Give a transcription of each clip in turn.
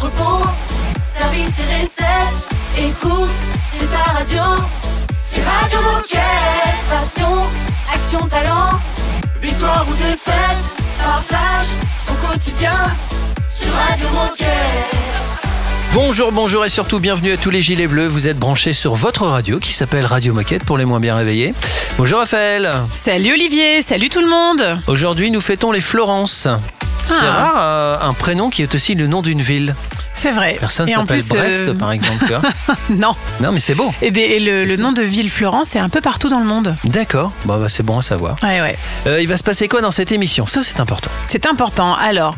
entrepôt, service et recettes. Écoute, c'est ta radio. C'est Radio Moquette. Passion, action, talent. Victoire ou défaite, partage ton quotidien sur Radio Moquette. Bonjour, bonjour et surtout bienvenue à tous les gilets bleus. Vous êtes branchés sur votre radio qui s'appelle Radio Moquette pour les moins bien réveillés. Bonjour Raphaël. Salut Olivier, salut tout le monde. Aujourd'hui nous fêtons les Florence. C'est Ah. rare, euh, un prénom qui est aussi le nom d'une ville. C'est vrai. Personne en s'appelle plus, Brest euh, par exemple. Non. non mais c'est beau. Et, des- et le, le nom de ville Florence est un peu partout dans le monde. D'accord, bon, bah, c'est bon à savoir. Ouais, ouais. Euh, il va se passer quoi dans cette émission? Ça c'est important. C'est important. Alors,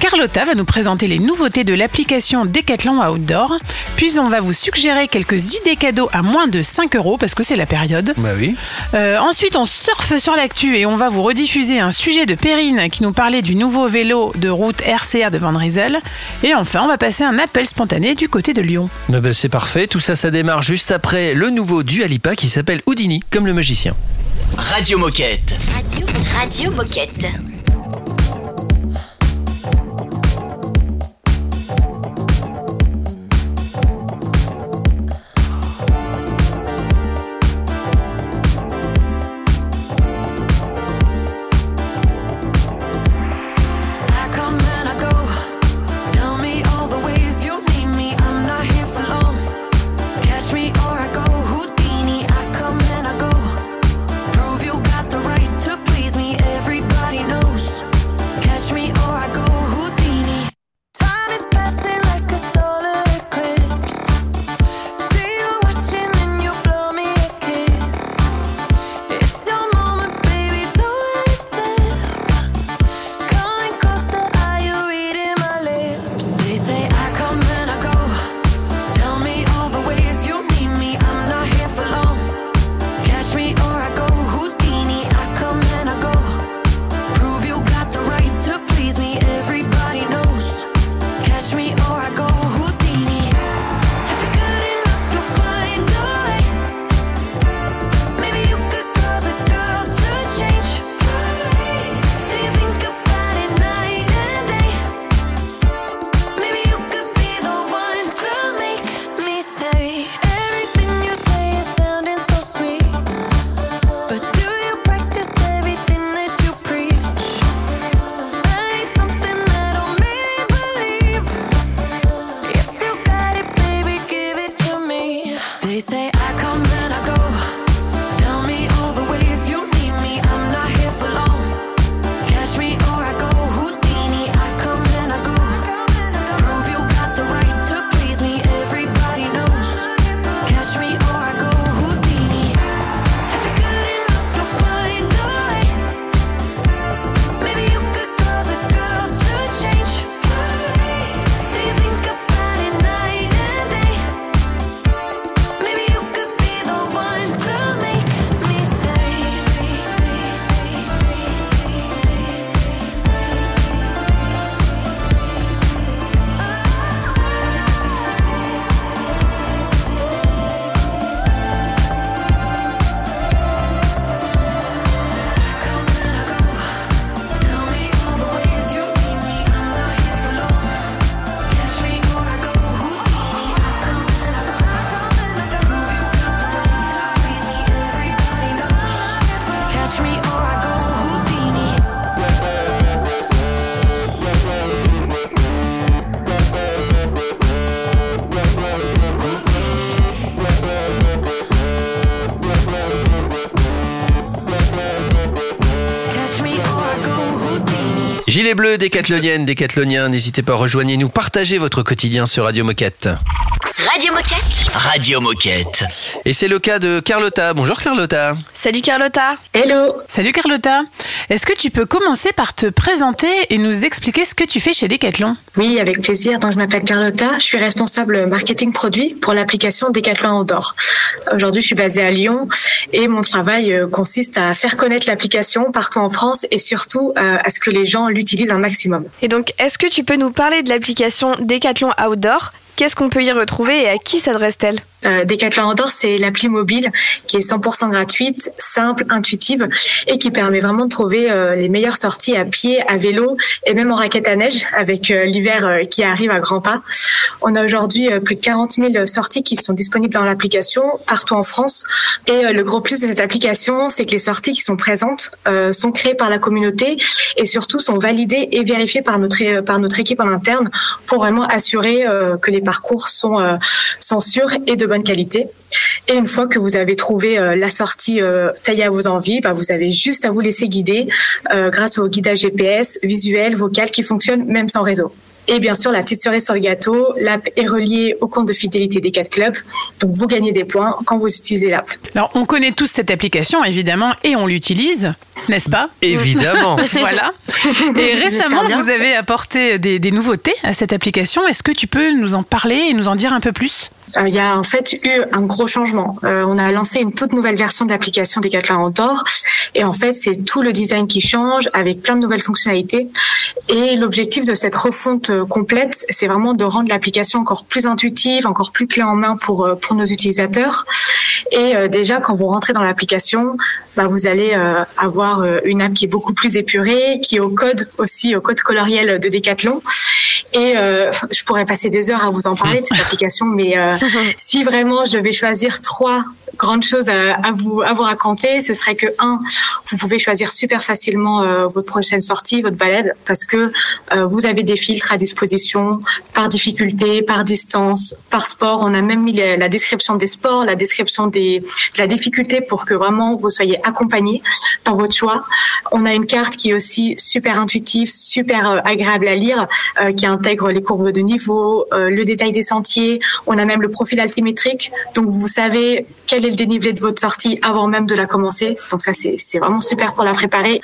Carlotta va nous présenter les nouveautés de l'application Decathlon Outdoor. Puis on va vous suggérer quelques idées cadeaux à moins de 5 euros parce que c'est la période. Bah oui. Euh, ensuite, on surfe sur l'actu et on va vous rediffuser un sujet de Perrine qui nous parlait du nouveau vélo de route RCR de Van Rysel. Et enfin, on va passer un appel spontané du côté de Lyon. Bah, bah, c'est parfait, tout ça ça démarre juste après le nouveau Dua Lipa qui s'appelle Houdini, comme le magicien. Radio Moquette. Radio, Radio Moquette. Gilets bleus, décathloniennes, décathloniens, n'hésitez pas, rejoignez-nous, partagez votre quotidien sur Radio Moquette. Radio Moquette. Radio Moquette. Et c'est le cas de Carlotta. Bonjour Carlotta. Salut Carlotta. Hello, Salut Carlotta. Est-ce que tu peux commencer par te présenter et nous expliquer ce que tu fais chez Decathlon? Oui, avec plaisir. Donc, je m'appelle Carlotta, je suis responsable marketing produit pour l'application Decathlon Outdoor. Aujourd'hui, je suis basée à Lyon et mon travail euh, consiste à faire connaître l'application partout en France et surtout euh, à ce que les gens l'utilisent un maximum. Et donc, est-ce que tu peux nous parler de l'application Decathlon Outdoor Qu'est-ce qu'on peut y retrouver et à qui s'adresse-t-elle? Euh, Decathlon Outdoor, c'est l'appli mobile qui est 100% gratuite, simple, intuitive et qui permet vraiment de trouver euh, les meilleures sorties à pied, à vélo et même en raquette à neige avec euh, l'hiver euh, qui arrive à grands pas. On a aujourd'hui plus de 40 000 sorties qui sont disponibles dans l'application partout en France. Et le gros plus de cette application, c'est que les sorties qui sont présentes sont créées par la communauté et surtout sont validées et vérifiées par notre par notre équipe en interne pour vraiment assurer que les parcours sont sont sûrs et de bonne qualité. Et une fois que vous avez trouvé euh, la sortie euh, taillée à vos envies, bah, vous avez juste à vous laisser guider euh, grâce au guidage GPS, visuel, vocal qui fonctionne même sans réseau. Et bien sûr, la petite cerise sur le gâteau, l'app est reliée au compte de fidélité des quatre clubs. Donc, vous gagnez des points quand vous utilisez l'app. Alors, on connaît tous cette application, évidemment, et on l'utilise, n'est-ce pas? Évidemment. Voilà. Et récemment, vous avez apporté des, des nouveautés à cette application. Est-ce que tu peux nous en parler et nous en dire un peu plus? Il y a en fait eu un gros changement. Euh, on a lancé une toute nouvelle version de l'application Decathlon Outdoor et en fait c'est tout le design qui change avec plein de nouvelles fonctionnalités. Et l'objectif de cette refonte euh, complète, c'est vraiment de rendre l'application encore plus intuitive, encore plus clé en main pour euh, pour nos utilisateurs. Et euh, déjà quand vous rentrez dans l'application, bah, vous allez euh, avoir euh, une app qui est beaucoup plus épurée, qui est au code aussi au code coloriel de Decathlon. Et euh, je pourrais passer des heures à vous en parler de cette application, mais euh, si vraiment je devais choisir trois grandes choses à, à vous à vous raconter, ce serait que un, vous pouvez choisir super facilement euh, votre prochaine sortie, votre balade, parce que euh, vous avez des filtres à disposition par difficulté, par distance, par sport. On a même mis la, la description des sports, la description des de la difficulté pour que vraiment vous soyez accompagné dans votre choix. On a une carte qui est aussi super intuitive, super euh, agréable à lire, euh, qui intègre les courbes de niveau, euh, le détail des sentiers. On a même le profil altimétrique, donc vous savez quel est le dénivelé de votre sortie avant même de la commencer. Donc ça, c'est vraiment super pour la préparer.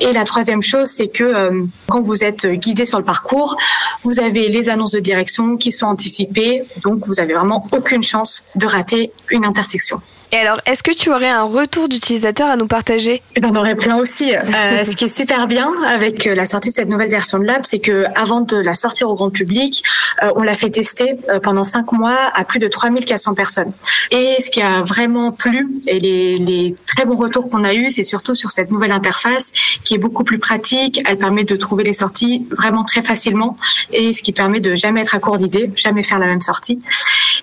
Et la troisième chose, c'est que euh, quand vous êtes guidé sur le parcours, vous avez les annonces de direction qui sont anticipées, donc vous avez vraiment aucune chance de rater une intersection. Et alors, est-ce que tu aurais un retour d'utilisateur à nous partager? Et ben, on en aurait plein aussi. Euh, ce qui est super bien avec euh, la sortie de cette nouvelle version de l'app, c'est que avant de la sortir au grand public, euh, on l'a fait tester euh, pendant cinq mois à plus de 3400 personnes. Et ce qui a vraiment plu et les, les très bons retours qu'on a eus, c'est surtout sur cette nouvelle interface qui est beaucoup plus pratique. Elle permet de trouver les sorties vraiment très facilement et ce qui permet de jamais être à court d'idées, jamais faire la même sortie.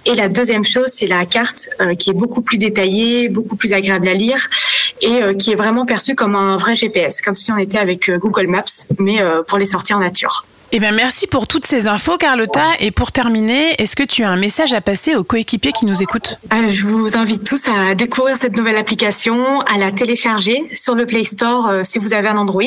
Et la deuxième chose, c'est la carte euh, qui est beaucoup plus détaillée, beaucoup plus agréable à lire et euh, qui est vraiment perçue comme un vrai GPS, comme si on était avec euh, Google Maps, mais euh, pour les sorties en nature. Eh bien, merci pour toutes ces infos, Carlotta. Et pour terminer, est-ce que tu as un message à passer aux coéquipiers qui nous écoutent Euh, Je vous invite tous à découvrir cette nouvelle application, à la télécharger sur le Play Store euh, si vous avez un Android.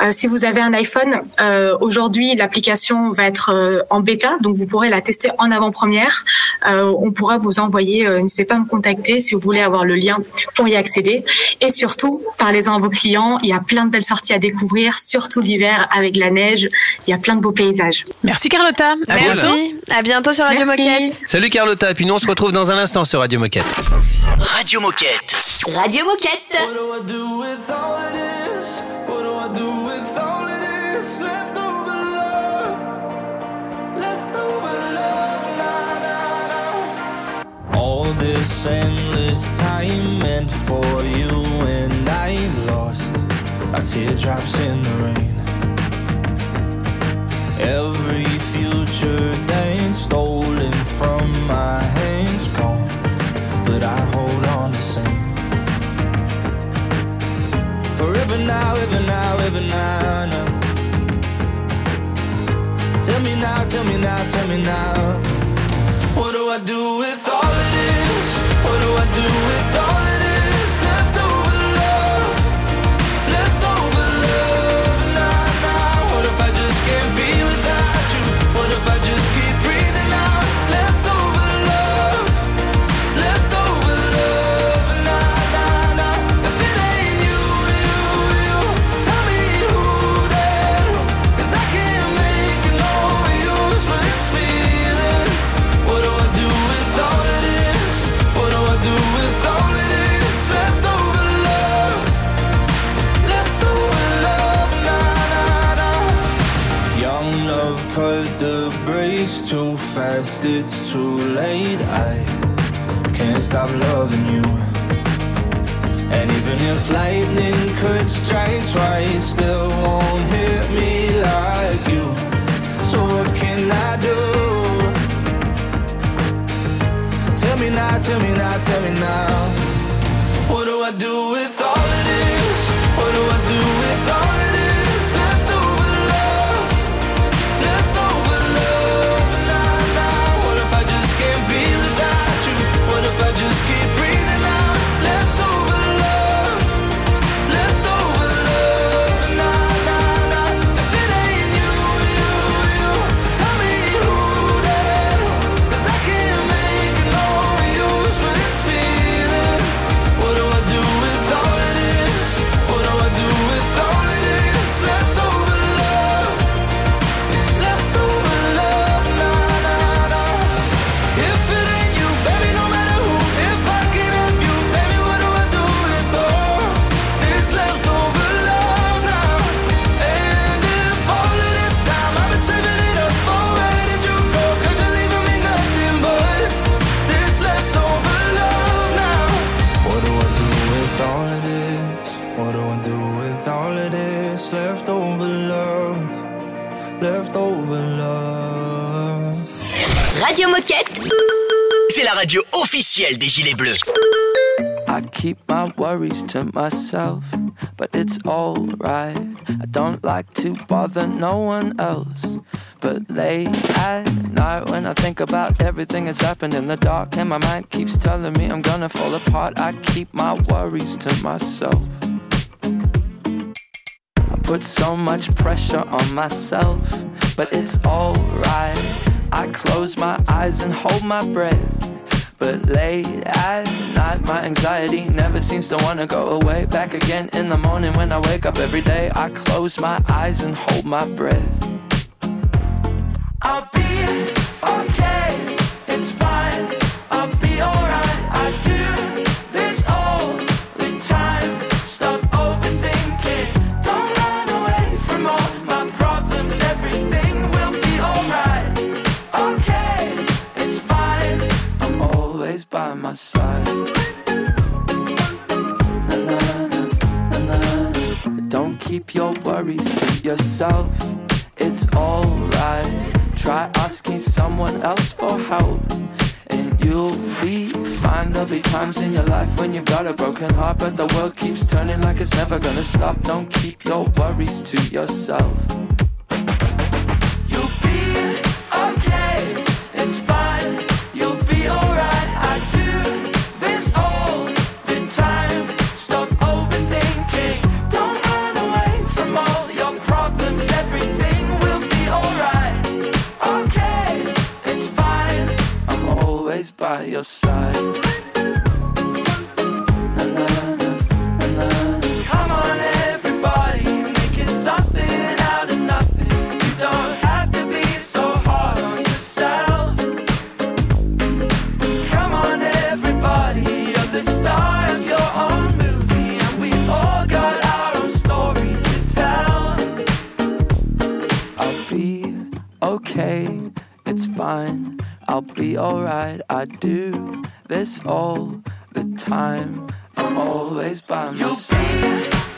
Euh, si vous avez un iPhone, euh, aujourd'hui l'application va être en bêta, donc vous pourrez la tester en avant-première. On pourra vous envoyer, n'hésitez pas à me contacter si vous voulez avoir le lien pour y accéder. Et surtout, parlez-en à vos clients. Il y a plein de belles sorties à découvrir, surtout l'hiver avec la neige. Il y a plein de beaux paysages. Merci, Carlotta. À Merci. bientôt. À bientôt sur Radio Merci. Moquette. Salut Carlotta, et puis nous on se retrouve dans un instant sur Radio Moquette. Radio Moquette. Radio Moquette. What do I do with all of this? What do I do with all this leftover love? Leftover love, la la la. All this endless time meant for you and I lost our teardrops in the rain. Every future dance stolen from my hands gone, but I hold on the same. Forever now, ever now, ever now, now. Tell me now, tell me now, tell me now. What do I do with all of this? What do I do leftover love? Leftover love. Radio Moquette. C'est la radio officielle des Gilets Bleus. I keep my worries to myself, but it's alright. I don't like to bother no one else. But late at night, when I think about everything that's happened in the dark, and my mind keeps telling me I'm gonna fall apart, I keep my worries to myself. Put so much pressure on myself, but it's alright. I close my eyes and hold my breath. But late at night, my anxiety never seems to wanna go away. Back again in the morning when I wake up every day, I close my eyes and hold my breath. I'll be okay, by my side. Na, na, na. Don't keep your worries to yourself. It's alright. Try asking someone else for help. And you'll be fine. There'll be times in your life when you've got a broken heart, but the world keeps turning like it's never gonna stop. Don't keep your worries to yourself. Always by your side. Be alright. I do this all the time. I'm always by my side. You'll be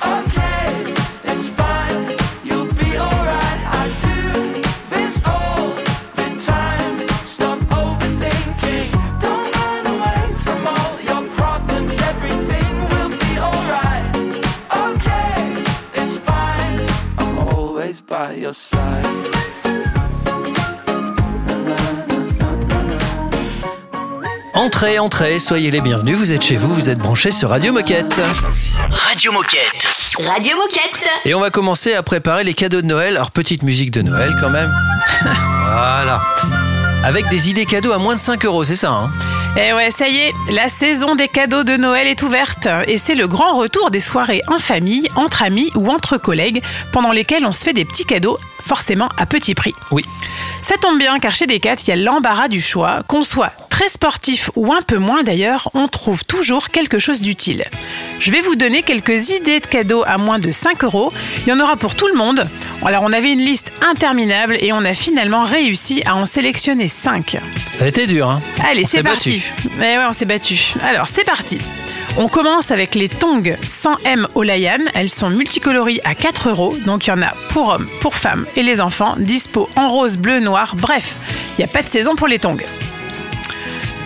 Entrez, entrez, soyez les bienvenus, vous êtes chez vous, vous êtes branchés sur Radio Moquette. Radio Moquette. Radio Moquette. Et on va commencer à préparer les cadeaux de Noël. Alors, petite musique de Noël quand même. voilà. Avec des idées cadeaux à moins de 5 euros, c'est ça hein? Et Eh ouais, ça y est, la saison des cadeaux de Noël est ouverte. Et c'est le grand retour des soirées en famille, entre amis ou entre collègues, pendant lesquelles on se fait des petits cadeaux, forcément à petit prix. Oui. Ça tombe bien car chez Decat, il y a l'embarras du choix, qu'on soit Très sportif ou un peu moins d'ailleurs, on trouve toujours quelque chose d'utile. Je vais vous donner quelques idées de cadeaux à moins de 5 euros. Il y en aura pour tout le monde. Alors on avait une liste interminable et on a finalement réussi à en sélectionner 5. Ça a été dur, hein Allez, c'est parti. Eh ouais, on s'est battu. Alors, c'est parti. On commence avec les tongs 100M Olayan. Elles sont multicolories à 4 euros. Donc, il y en a pour hommes, pour femmes et les enfants. Dispo en rose, bleu, noir. Bref, il n'y a pas de saison pour les tongs.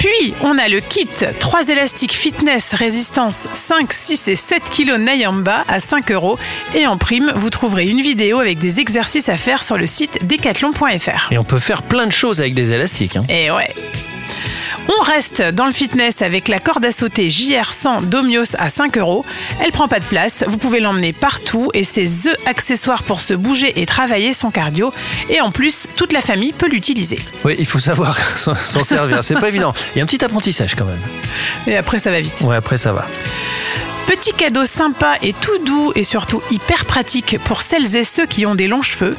Puis, on a le kit 3 élastiques fitness résistance 5, 6 et 7 kg Nayamba à 5 euros. Et en prime, vous trouverez une vidéo avec des exercices à faire sur le site decathlon.fr. Et on peut faire plein de choses avec des élastiques. hein. Et ouais. On reste dans le fitness avec la corde à sauter JR100 Domios à 5 euros. Elle prend pas de place, vous pouvez l'emmener partout et c'est THE accessoire pour se bouger et travailler son cardio. Et en plus, toute la famille peut l'utiliser. Oui, il faut savoir s'en servir. C'est pas évident. Il y a un petit apprentissage quand même. Et après, ça va vite. Ouais, après ça va. Petit cadeau sympa et tout doux et surtout hyper pratique pour celles et ceux qui ont des longs cheveux.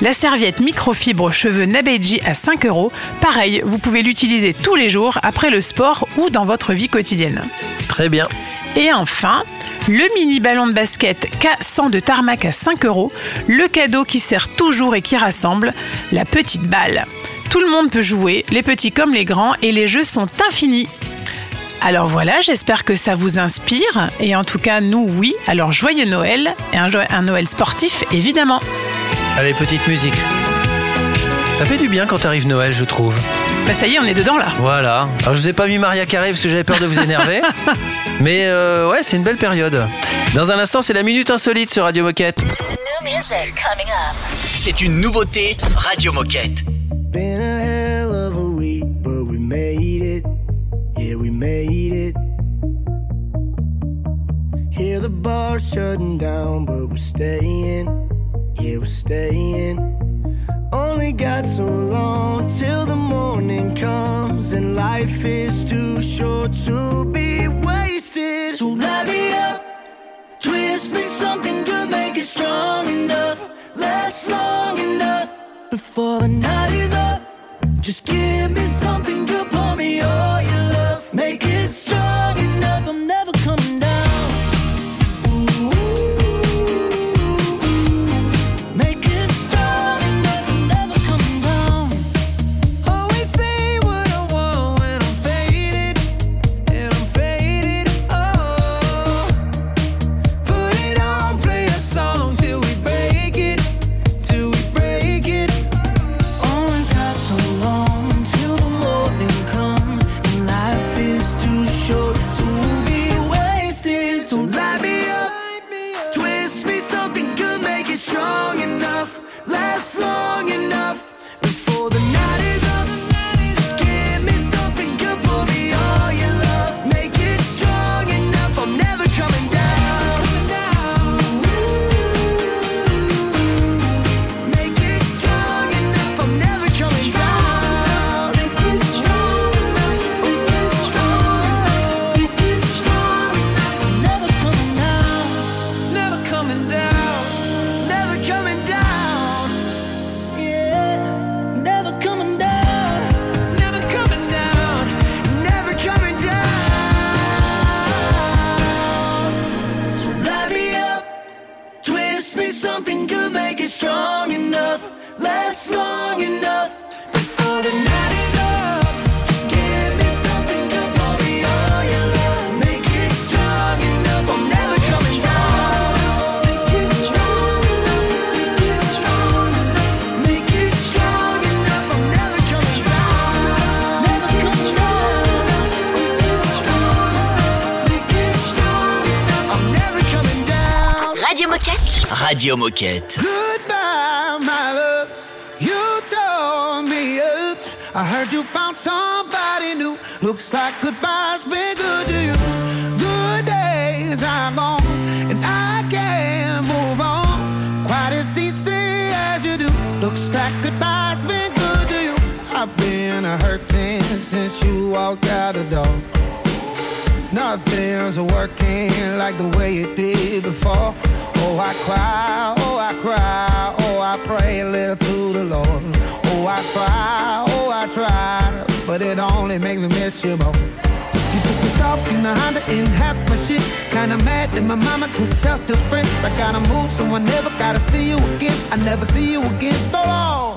La serviette microfibre cheveux Nabeji à 5 euros. Pareil, vous pouvez l'utiliser tous les jours après le sport ou dans votre vie quotidienne. Très bien. Et enfin, le mini ballon de basket K100 de tarmac à 5 euros, le cadeau qui sert toujours et qui rassemble, la petite balle. Tout le monde peut jouer, les petits comme les grands, et les jeux sont infinis. Alors voilà, j'espère que ça vous inspire, et en tout cas, nous, oui. Alors joyeux Noël, et un, Noël sportif, évidemment. Allez, petite musique. Ça fait du bien quand arrive Noël, je trouve. Bah ça y est, on est dedans là. Voilà. Alors, je vous ai pas mis Maria Carré parce que j'avais peur de vous énerver. Mais euh, ouais, c'est une belle période. Dans un instant, c'est la minute insolite sur Radio Moquette. C'est une nouveauté Radio Moquette. Yeah, we made it. Hear the bar shutting down, but we're staying. Yeah, we're staying. Only got so long till the morning comes, and life is too short to be wasted. So light me up, twist me something good, make it strong enough, last long enough before the night is up. Just give me Radio Moquette. Goodbye, my love. You tore me up. I heard you found somebody new. Looks like goodbye's been good to you. Good days are gone, and I can't move on quite as easy as you do. Looks like goodbye's been good to you. I've been a hurting since you walked out the door. Nothing's working like the way it did before. Oh, I cry, oh, I cry, oh, I pray a little to the Lord. Oh, I try, oh, I try, but it only makes me miss you more. You took the dog in the Honda and half my shit. Kinda mad that my mama y'all still friends. I gotta move, so I never gotta see you again. I never see you again, so long.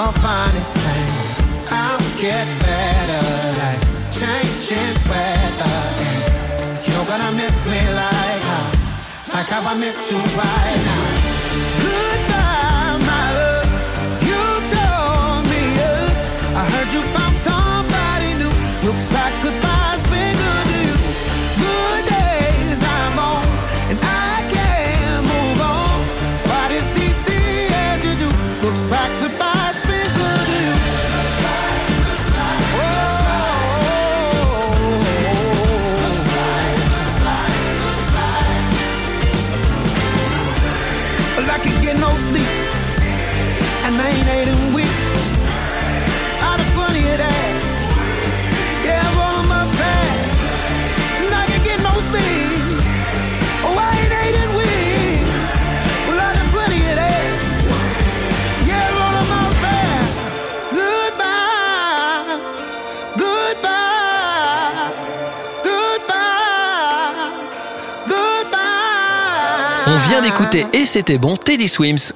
The funny things I'll get better like changing weather. And you're gonna miss me like how, like how I miss you right now. Goodbye, my love. You told me uh, I heard you found somebody new. Looks like goodbye's vient d'écouter et c'était bon Teddy Swims.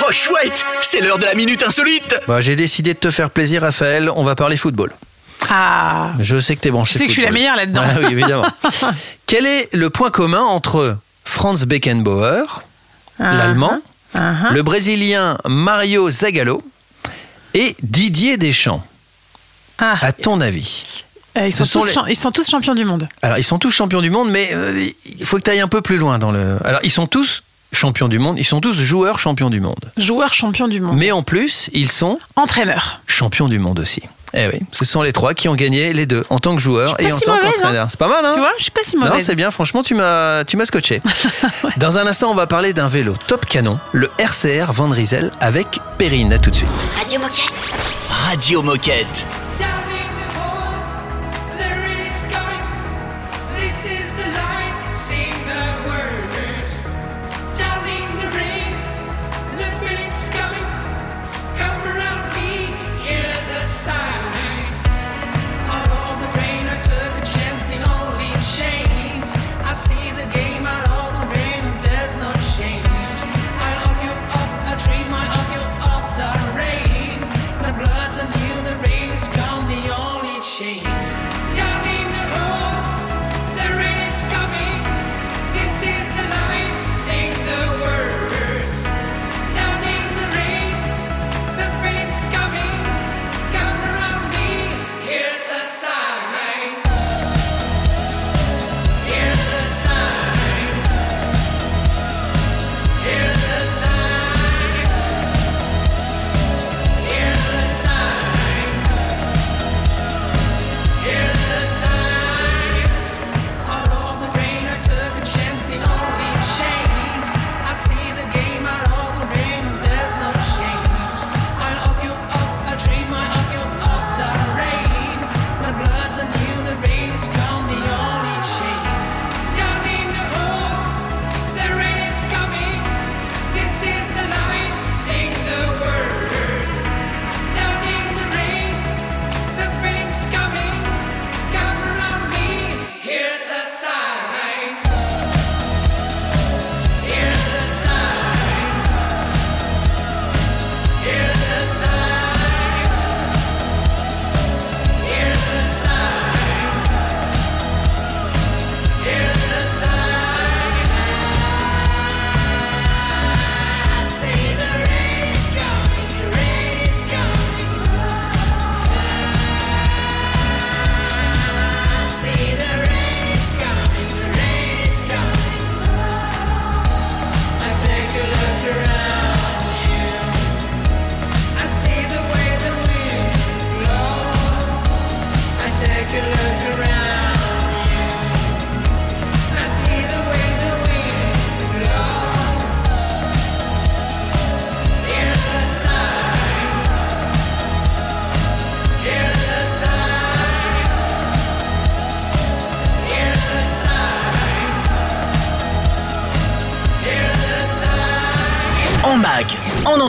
Oh chouette, c'est l'heure de la minute insolite. Bah, j'ai décidé de te faire plaisir, Raphaël. On va parler football. Ah, Je sais que t'es branché. Tu sais que je suis la meilleure là-dedans. Ah oui, évidemment. Quel est le point commun entre Franz Beckenbauer, l'allemand, uh-huh. le brésilien Mario Zagallo et Didier Deschamps? Ah, À ton avis? Euh, ils, sont tous les- champ- ils sont tous champions du monde. Alors, ils sont tous champions du monde, mais euh, il faut que tu ailles un peu plus loin dans le. Alors, ils sont tous champions du monde, ils sont tous joueurs champions du monde. Joueurs champions du monde. Mais en plus, ils sont Entraîneurs. champions du monde aussi. Eh oui, ce sont les trois qui ont gagné les deux en tant que joueur et en si tant qu'entraîneur. C'est pas mal, hein Tu vois, je suis pas si Non, mauvaise. c'est bien, franchement, tu m'as, tu m'as scotché. Dans un instant, on va parler d'un vélo top canon, le RCR Van Rysel avec Perrine. À tout de suite. Radio Moquette. Radio Moquette. Telling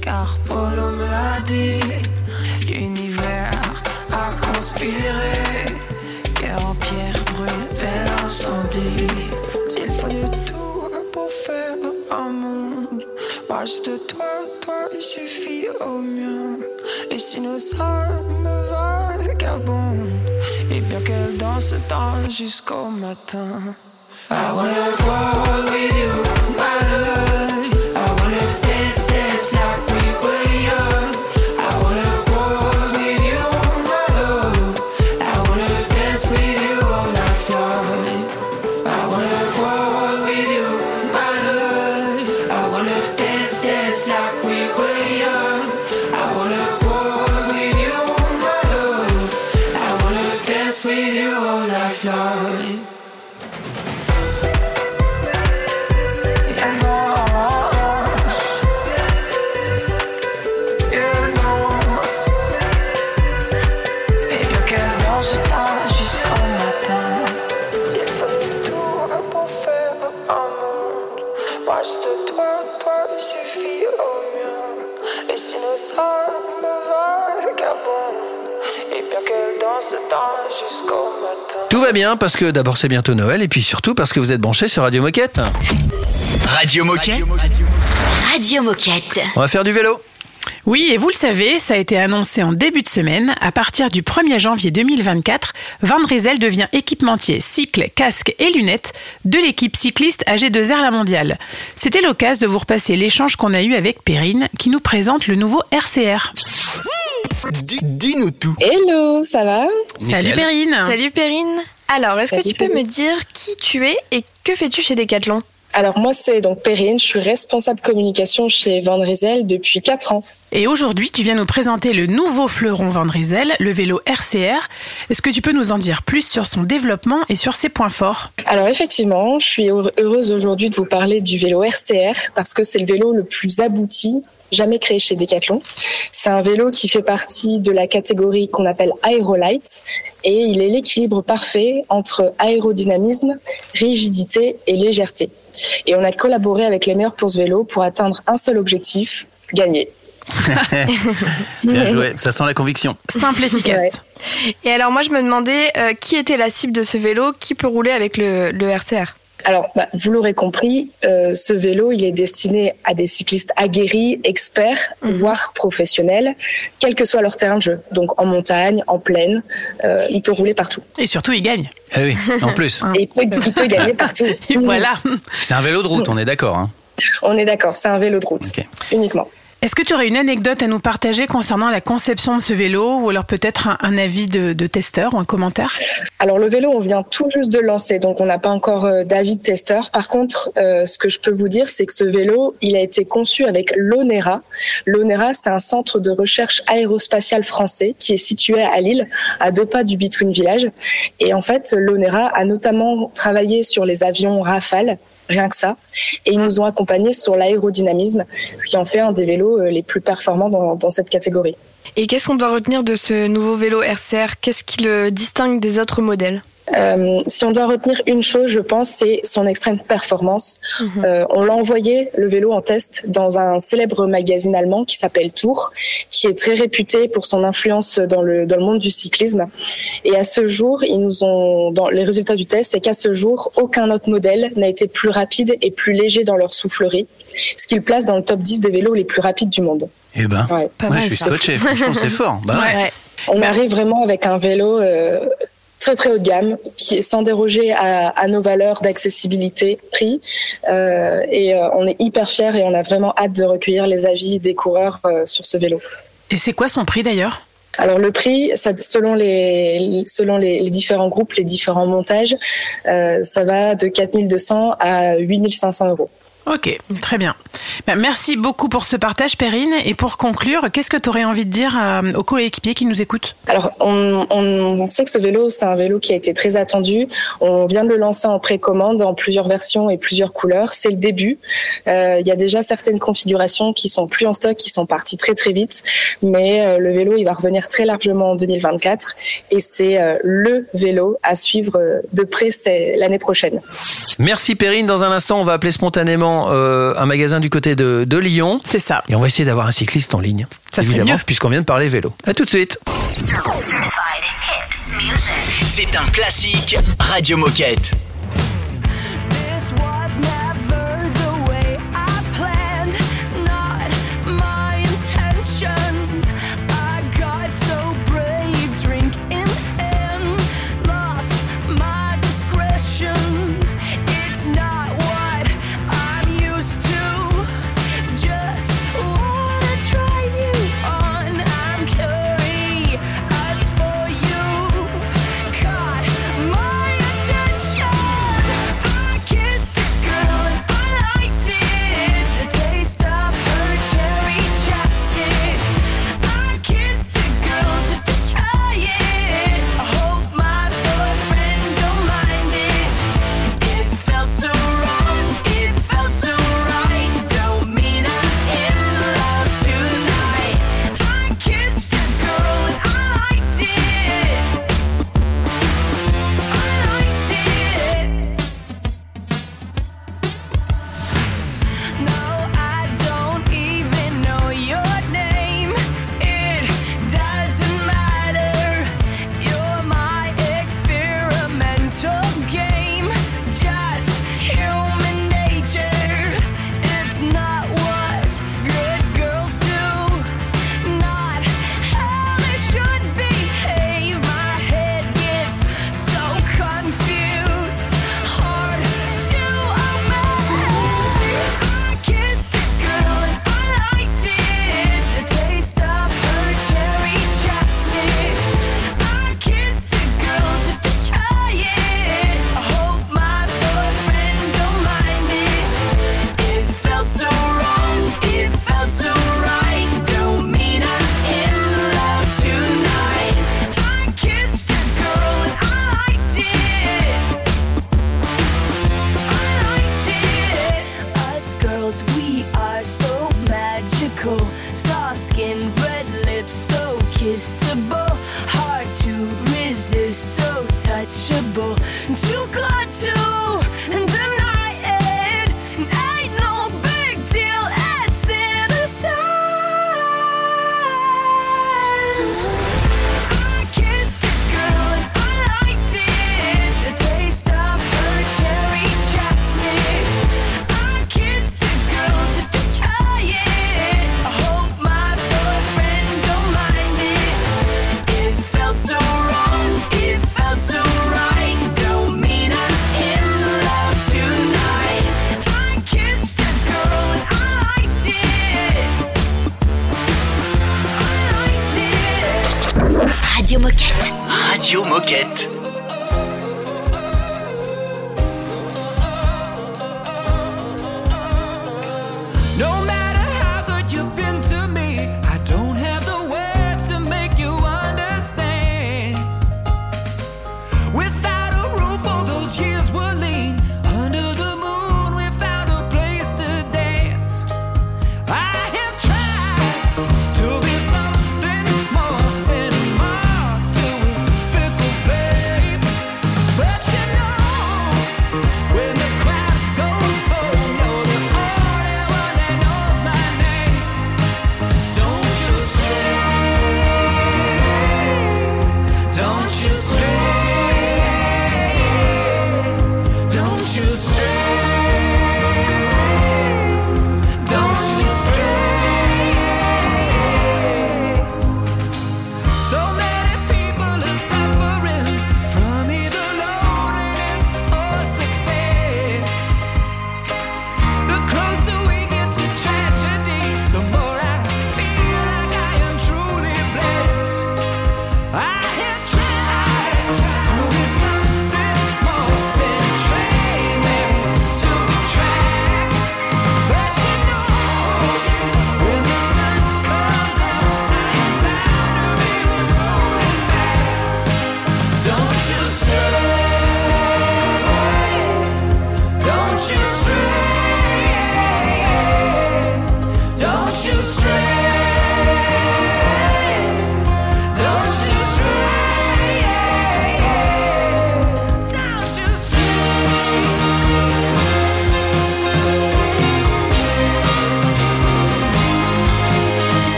Car Polo me l'a dit L'univers a conspiré. Cœur en pierre brûle bel incendie. S'il faut de tout pour faire un monde je te toi, toi il suffit au mien Et si nos âmes vagabondent Et bien qu'elles dansent tant jusqu'au matin. I wanna with you, my love bien parce que d'abord c'est bientôt Noël et puis surtout parce que vous êtes branchés sur Radio Moquette. Radio Moquette Radio Moquette. On va faire du vélo. Oui, et vous le savez, ça a été annoncé en début de semaine. À partir du 1er janvier 2024, Van Rysel devient équipementier, cycle, casque et lunettes de l'équipe cycliste AG2R La Mondiale. C'était l'occasion de vous repasser l'échange qu'on a eu avec Perrine, qui nous présente le nouveau RCR. Dis- Dis-nous tout. Hello, ça va? Salut Perrine Salut Perrine. Alors, est-ce que tu peux me dire qui tu es et que fais-tu chez Decathlon? Alors moi c'est donc Perrine, je suis responsable communication chez Van Rysel depuis 4 ans. Et aujourd'hui, tu viens nous présenter le nouveau fleuron Van Rysel, le vélo RCR. Est-ce que tu peux nous en dire plus sur son développement et sur ses points forts? Alors effectivement, je suis heure- heureuse aujourd'hui de vous parler du vélo RCR parce que c'est le vélo le plus abouti jamais créé chez Decathlon. C'est un vélo qui fait partie de la catégorie qu'on appelle Aerolight et il est l'équilibre parfait entre aérodynamisme, rigidité et légèreté. Et on a collaboré avec les meilleurs pour ce vélo pour atteindre un seul objectif, gagner. Bien joué, ça sent la conviction. Simple et efficace. Ouais. Et alors, moi, je me demandais euh, qui était la cible de ce vélo, qui peut rouler avec le, le RCR Alors, bah, vous l'aurez compris, euh, ce vélo, il est destiné à des cyclistes aguerris, experts, voire professionnels, quel que soit leur terrain de jeu. Donc en montagne, en plaine, euh, il peut rouler partout. Et surtout, il gagne. Ah oui, en plus. Et il peut, il peut gagner partout. Voilà. C'est un vélo de route, on est d'accord. Hein. On est d'accord, c'est un vélo de route, uniquement. Est-ce que tu aurais une anecdote à nous partager concernant la conception de ce vélo ou alors peut-être un, avis de, de testeur ou un commentaire? Alors le vélo, on vient tout juste de le lancer, donc on n'a pas encore euh, d'avis de testeur. Par contre, euh, ce que je peux vous dire, c'est que ce vélo, il a été conçu avec l'ONERA. L'ONERA, c'est un centre de recherche aérospatiale français qui est situé à Lille, à deux pas du Between Village. Et en fait, l'ONERA a notamment travaillé sur les avions Rafale, rien que ça. Et ils nous ont accompagnés sur l'aérodynamisme, ce qui en fait un des vélos euh, les plus performants dans, dans cette catégorie. Et qu'est-ce qu'on doit retenir de ce nouveau vélo RCR Qu'est-ce qui le distingue des autres modèles? Euh, si on doit retenir une chose, je pense, c'est son extrême performance. Euh, on l'a envoyé le vélo en test dans un célèbre magazine allemand qui s'appelle Tour, qui est très réputé pour son influence dans le dans le monde du cyclisme. Et à ce jour, ils nous ont dans les résultats du test, c'est qu'à ce jour, aucun autre modèle n'a été plus rapide et plus léger dans leur soufflerie, ce qui le place dans le top 10 des vélos les plus rapides du monde. Eh ben, Ouais. moi, je suis scotché. Franchement, c'est fort. Bah ouais. On arrive vraiment avec un vélo euh, très très haut de gamme, qui est sans déroger à, à nos valeurs d'accessibilité, prix. Euh, et euh, on est hyper fiers et on a vraiment hâte de recueillir les avis des coureurs euh, sur ce vélo. Et c'est quoi son prix d'ailleurs? Alors le prix, ça, selon les selon les, les différents groupes, les différents montages, ça va de 4200 à 8500 euros. Ok, très bien. Ben, merci beaucoup pour ce partage, Perrine. Et pour conclure, qu'est-ce que tu aurais envie de dire euh, aux coéquipiers qui nous écoutent? Alors, on, on sait que ce vélo, c'est un vélo qui a été très attendu. On vient de le lancer en précommande en plusieurs versions et plusieurs couleurs. C'est le début. Euh, Il y a déjà certaines configurations qui sont plus en stock, qui sont parties très très vite. Mais euh, le vélo, il va revenir très largement en 2024. Et c'est euh, le vélo à suivre de près l'année prochaine. Merci Perrine. Dans un instant, on va appeler spontanément euh, un magasin du côté de, de Lyon. C'est ça. Et on va essayer d'avoir un cycliste en ligne. Ça serait évidemment, mieux. puisqu'on vient de parler vélo. À tout de suite. C'est un classique Radio Moquette.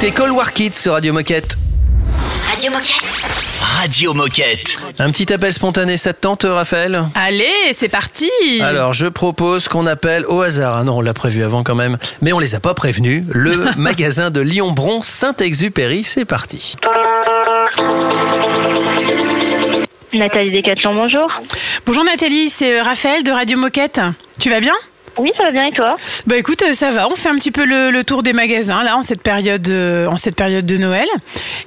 C'était Call War Kids sur Radio Moquette. Radio Moquette. Radio Moquette. Un petit appel spontané, ça te tente, Raphaël? Allez, c'est parti Alors, je propose qu'on appelle au hasard. Ah non, on l'a prévu avant quand même. Mais on les a pas prévenus. Le magasin de Lyon-Bron, Saint-Exupéry, c'est parti. Nathalie Décathlon, bonjour. Bonjour Nathalie, c'est euh, Raphaël de Radio Moquette. Tu vas bien? Oui, ça va bien et toi? Bah écoute, euh, ça va. On fait un petit peu le, le tour des magasins là en cette période, euh, en cette période de Noël,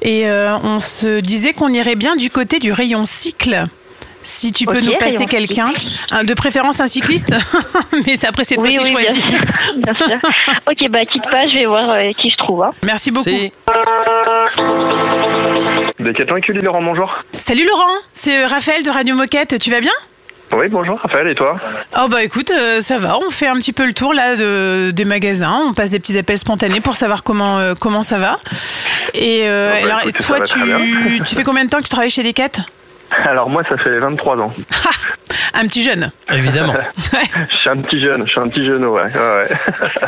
et euh, on se disait qu'on irait bien du côté du rayon cycle. Si tu peux nous passer quelqu'un, Un- de préférence un cycliste, mais c'est après c'est toi Oui, qui oui, bien choisis. sûr. Bien sûr. Ok, bah quitte pas, je vais voir euh, qui je trouve. hein. Merci beaucoup. Décathlon Écully, Laurent, bonjour. Salut Laurent, c'est Raphaël de Radio Moquette. Tu vas bien? Oui, bonjour, Raphaël, et toi Oh bah écoute, euh, ça va, on fait un petit peu le tour là de, des magasins, on passe des petits appels spontanés pour savoir comment euh, comment ça va. Et euh, Oh, bah, alors écoute, ça toi tu, tu fais combien de temps que tu travailles chez Decat? Alors, moi, ça fait 23 ans. Un petit jeune. Évidemment. je suis un petit jeune, je suis un petit jeune, ouais. ouais, ouais.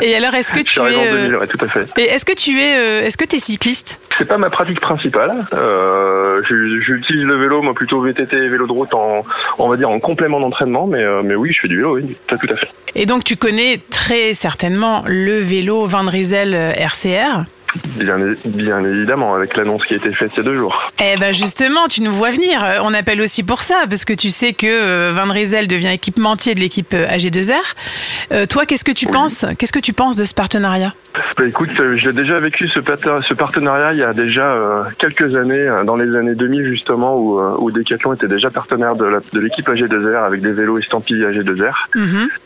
Et alors est-ce que Je tu suis es en euh, 2000, ouais, tout à fait. et est-ce que tu es euh, est-ce que tu es cycliste? C'est pas ma pratique principale. Euh, J'utilise le vélo, moi, plutôt VTT et vélo de route en, on va dire, en complément d'entraînement, mais, euh, mais oui, je fais du vélo, oui, tout à fait. Et donc tu connais très certainement le vélo Van Riesel euh, RCR Bien, bien évidemment, avec l'annonce qui a été faite il y a deux jours. Eh ben justement, tu nous vois venir. Euh, On appelle aussi pour ça, parce que tu sais que euh, Van Riesel devient équipementier de l'équipe euh, AG2R. Euh, toi, qu'est-ce que tu penses Qu'est-ce que tu penses de ce partenariat? Bah, écoute, j'ai déjà vécu ce, partenariat il y a déjà euh, quelques années, dans les années 2000 justement, où, où Decathlon était déjà partenaire de l'équipe AG2R avec des vélos estampillés AG2R.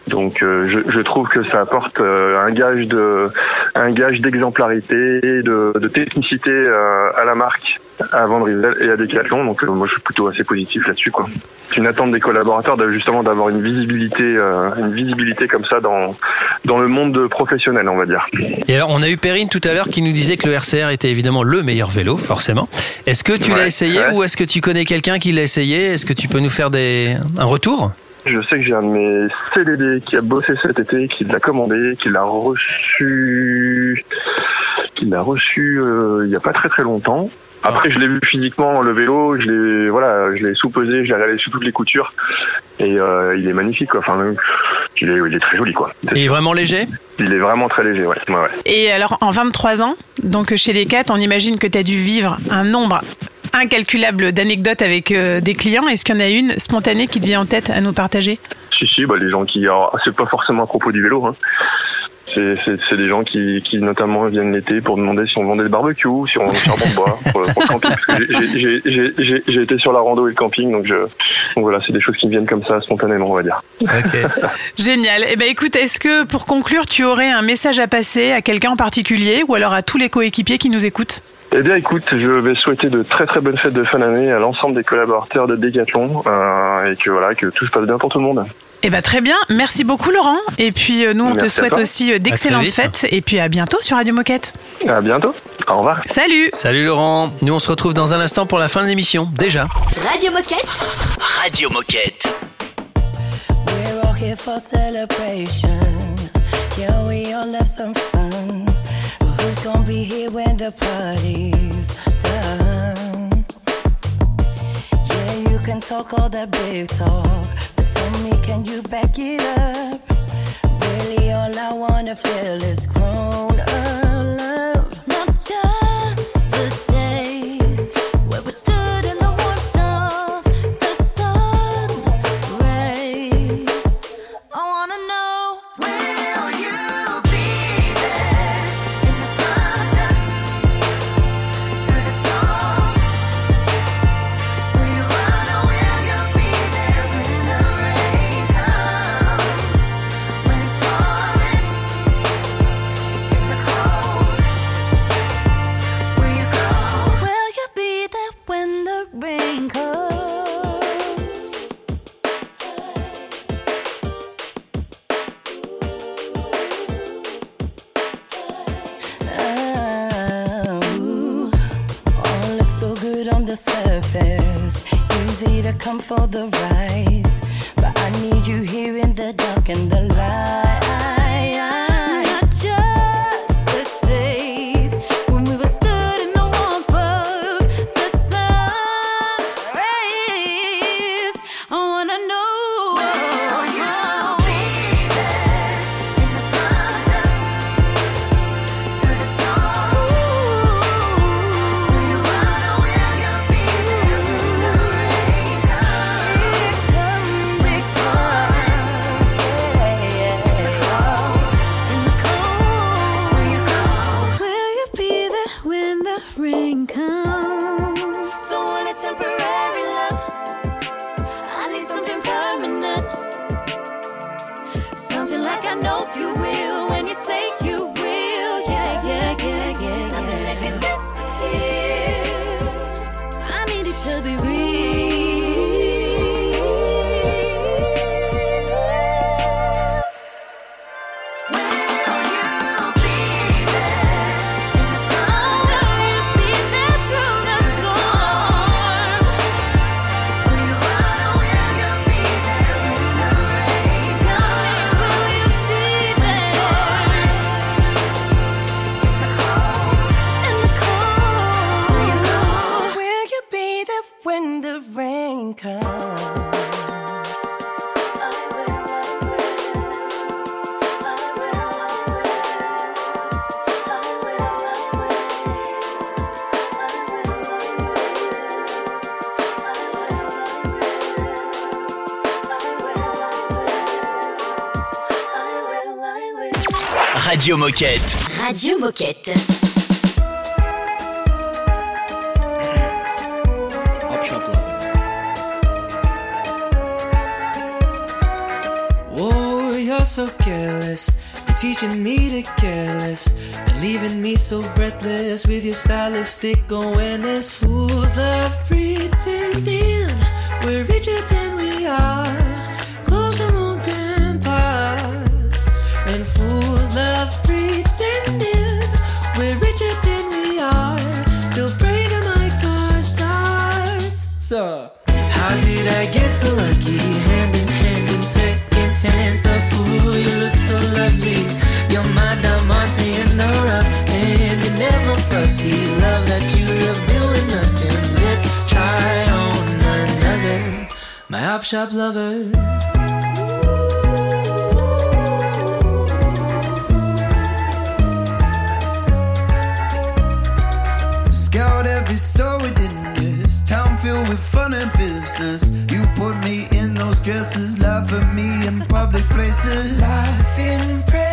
Donc euh, je, je trouve que ça apporte un gage de un gage d'exemplarité de, de technicité euh, à la marque à Riesel et à Decathlon. Donc euh, moi je suis plutôt assez positif là-dessus quoi. C'est une attente des collaborateurs justement d'avoir une visibilité euh, une visibilité comme ça dans dans le monde professionnel on va dire. Et alors, on a eu Perrine tout à l'heure qui nous disait que le RCR était évidemment le meilleur vélo, forcément. Est-ce que tu l'as essayé ouais. ou est-ce que tu connais quelqu'un qui l'a essayé? Est-ce que tu peux nous faire des... un retour? Je sais que j'ai un de mes CDD qui a bossé cet été, qui l'a commandé, qui l'a reçu, qui l'a reçu euh, il y a pas très très longtemps. Après, je l'ai vu physiquement le vélo, je l'ai voilà, je l'ai sous-pesé, je l'ai regardé sur toutes les coutures et euh, il est magnifique quoi. Enfin, il est, il est très joli quoi. Il est vraiment léger? Il est vraiment très léger, ouais. ouais, ouais. Et alors, en 23 ans, donc chez Decat, on imagine que tu as dû vivre un nombre incalculable d'anecdotes avec euh, des clients. Est-ce qu'il y en a une spontanée qui te vient en tête à nous partager? Si si, bah les gens qui, alors, c'est pas forcément à propos du vélo. Hein. C'est, des gens qui, qui notamment viennent l'été pour demander si on vendait le barbecue, si on charbon de bois pour, pour le camping. J'ai, été sur la rando et le camping, donc, je, donc voilà, c'est des choses qui me viennent comme ça spontanément, on va dire. Génial. Eh ben écoute, est-ce que pour conclure, tu aurais un message à passer à quelqu'un en particulier ou alors à tous les coéquipiers qui nous écoutent? Eh bien, écoute, je vais souhaiter de très très bonnes fêtes de fin d'année à l'ensemble des collaborateurs de Decathlon euh, et que voilà, que tout se passe bien pour tout le monde. Eh ben très bien. Merci beaucoup Laurent. Et puis euh, nous, on te Merci souhaite aussi euh, d'excellentes fêtes. Et puis à bientôt sur Radio Moquette. À bientôt. Au revoir. Salut Salut Laurent. Nous, on se retrouve dans un instant pour la fin de l'émission. Déjà. Radio Moquette. Radio Moquette. We're all here for celebration. Yeah, we all have some fun. But who's gonna be here when the party's done? Yeah, you can talk all that big talk, tell me, can you back it up? Really, all I wanna feel is grown up Radio Moquette. Radio Moquette. Whoa, you're so careless. You're teaching me to careless. and leaving me so breathless with your stylistic awareness. Fools love pretending we're richer than shop lover. Scout every store within this town filled with fun and business. You put me in those dresses, laugh at me in public places. Life in present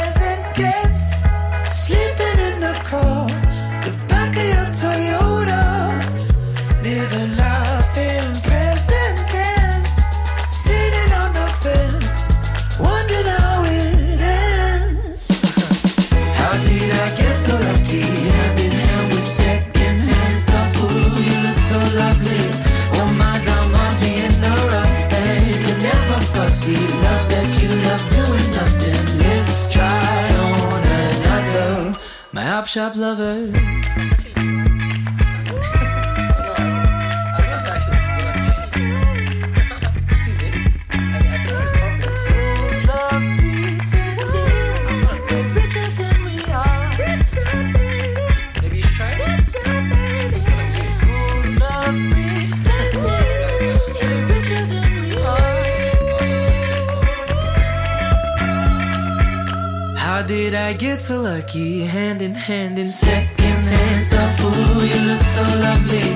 Shop Lover. I get so lucky? Hand in hand in second hand stuff. Ooh, you look so lovely.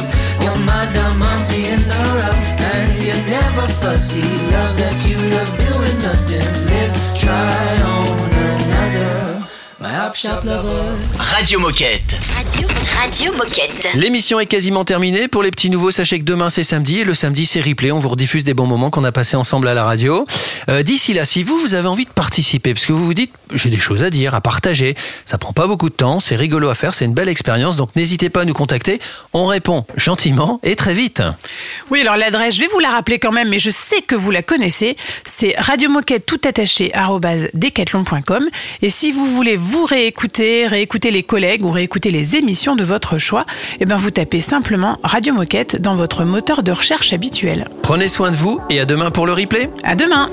You're my diamante in the rough, and you're never fussy. Love that you love doing nothing. Let's try on another. My op shop lover. Radio Moquette. Radio, Moquette. L'émission est quasiment terminée. Pour les petits nouveaux, sachez que demain c'est samedi et le samedi c'est replay. On vous rediffuse des bons moments qu'on a passés ensemble à la radio. Euh, D'ici là, si vous, vous avez envie de participer, parce que vous vous dites, j'ai des choses à dire, à partager, ça prend pas beaucoup de temps, c'est rigolo à faire, c'est une belle expérience, donc n'hésitez pas à nous contacter. On répond gentiment et très vite. Oui, alors l'adresse, je vais vous la rappeler quand même, mais je sais que vous la connaissez. C'est radiomoquette tout attaché decathlon.com. Et si vous voulez vous réécouter, réécouter les collègues ou réécouter les émissions de votre choix, eh ben vous tapez simplement Radio Moquette dans votre moteur de recherche habituel. Prenez soin de vous et à demain pour le replay. À demain.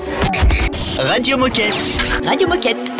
Radio Moquette. Radio Moquette.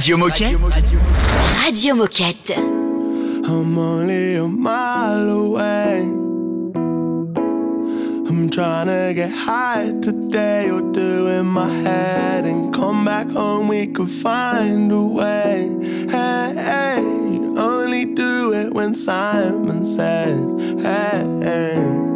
Radio Moquette. Radio Moquette. I'm only a mile away. I'm trying to get high today. You're doing my head and come back home. We could find a way. Hey, hey, only do it when Simon says, hey. hey.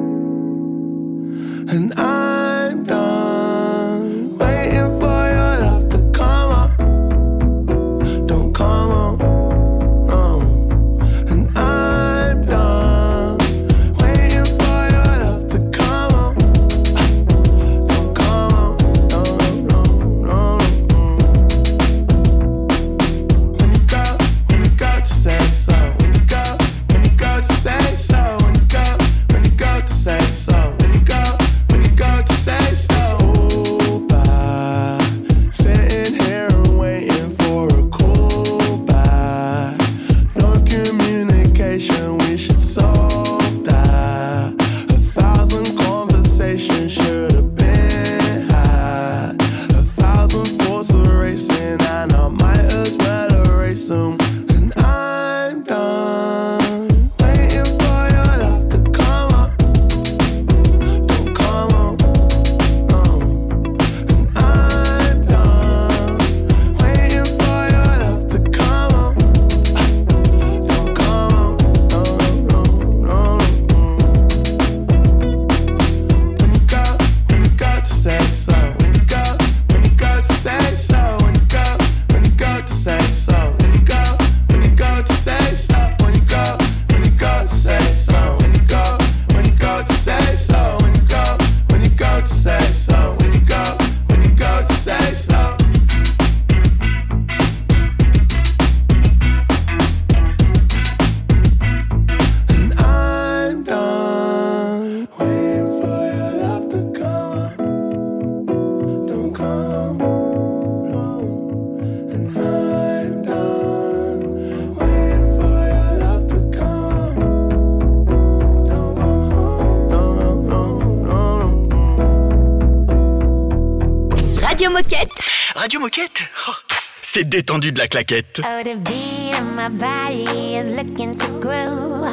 c'est détendu de la claquette. Oh, the beat of my body is looking to groove.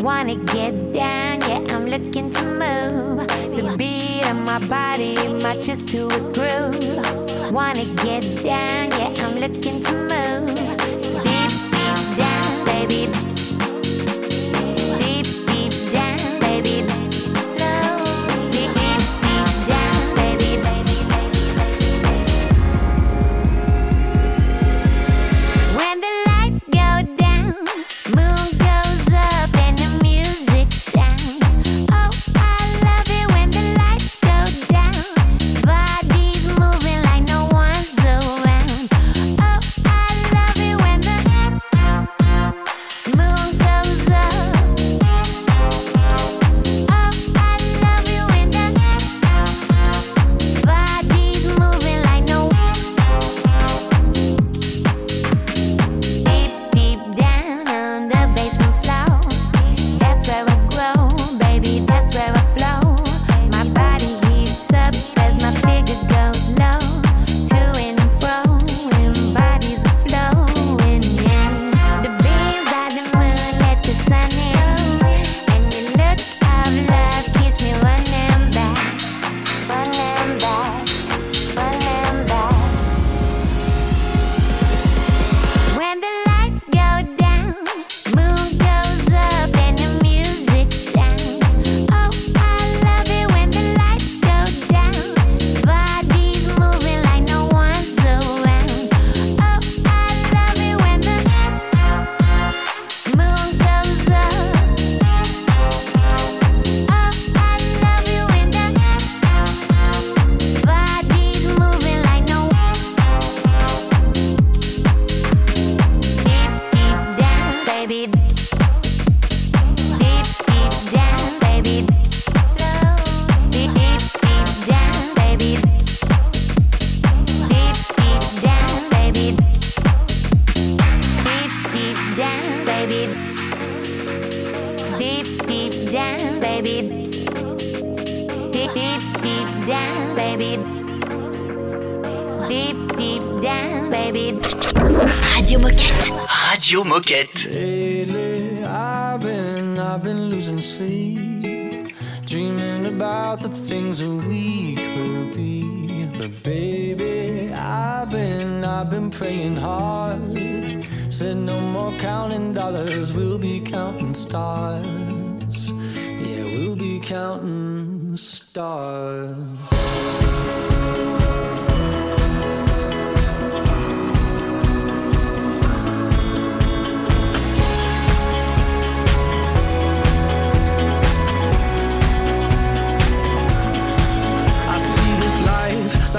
Wanna get down, yeah, I'm looking to move. The beat of my body matches to a groove. Wanna get down, yeah, I'm looking to move.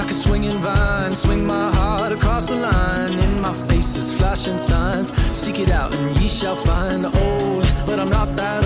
Like a swinging vine, swing my heart across the line. In my face is flashing signs. Seek it out and ye shall find. Old, but I'm not that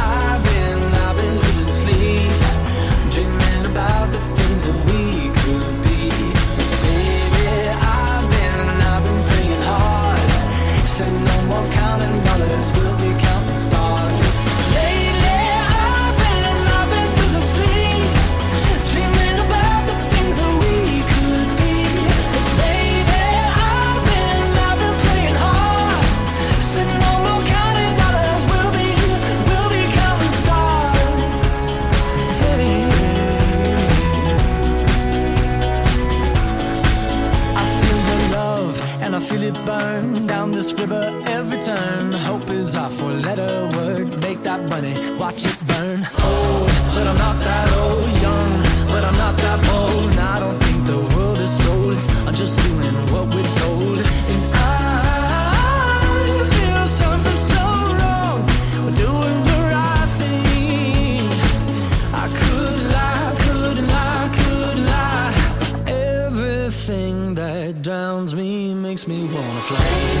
turn. Hope is our four-letter word. Make that money, watch it burn. Oh, but I'm not that old. Young, but I'm not that bold. And I don't think the world is sold. I'm just doing what we're told. And I feel something so wrong. We're doing the right thing. I could lie, could lie, could lie. Everything that drowns me makes me wanna fly.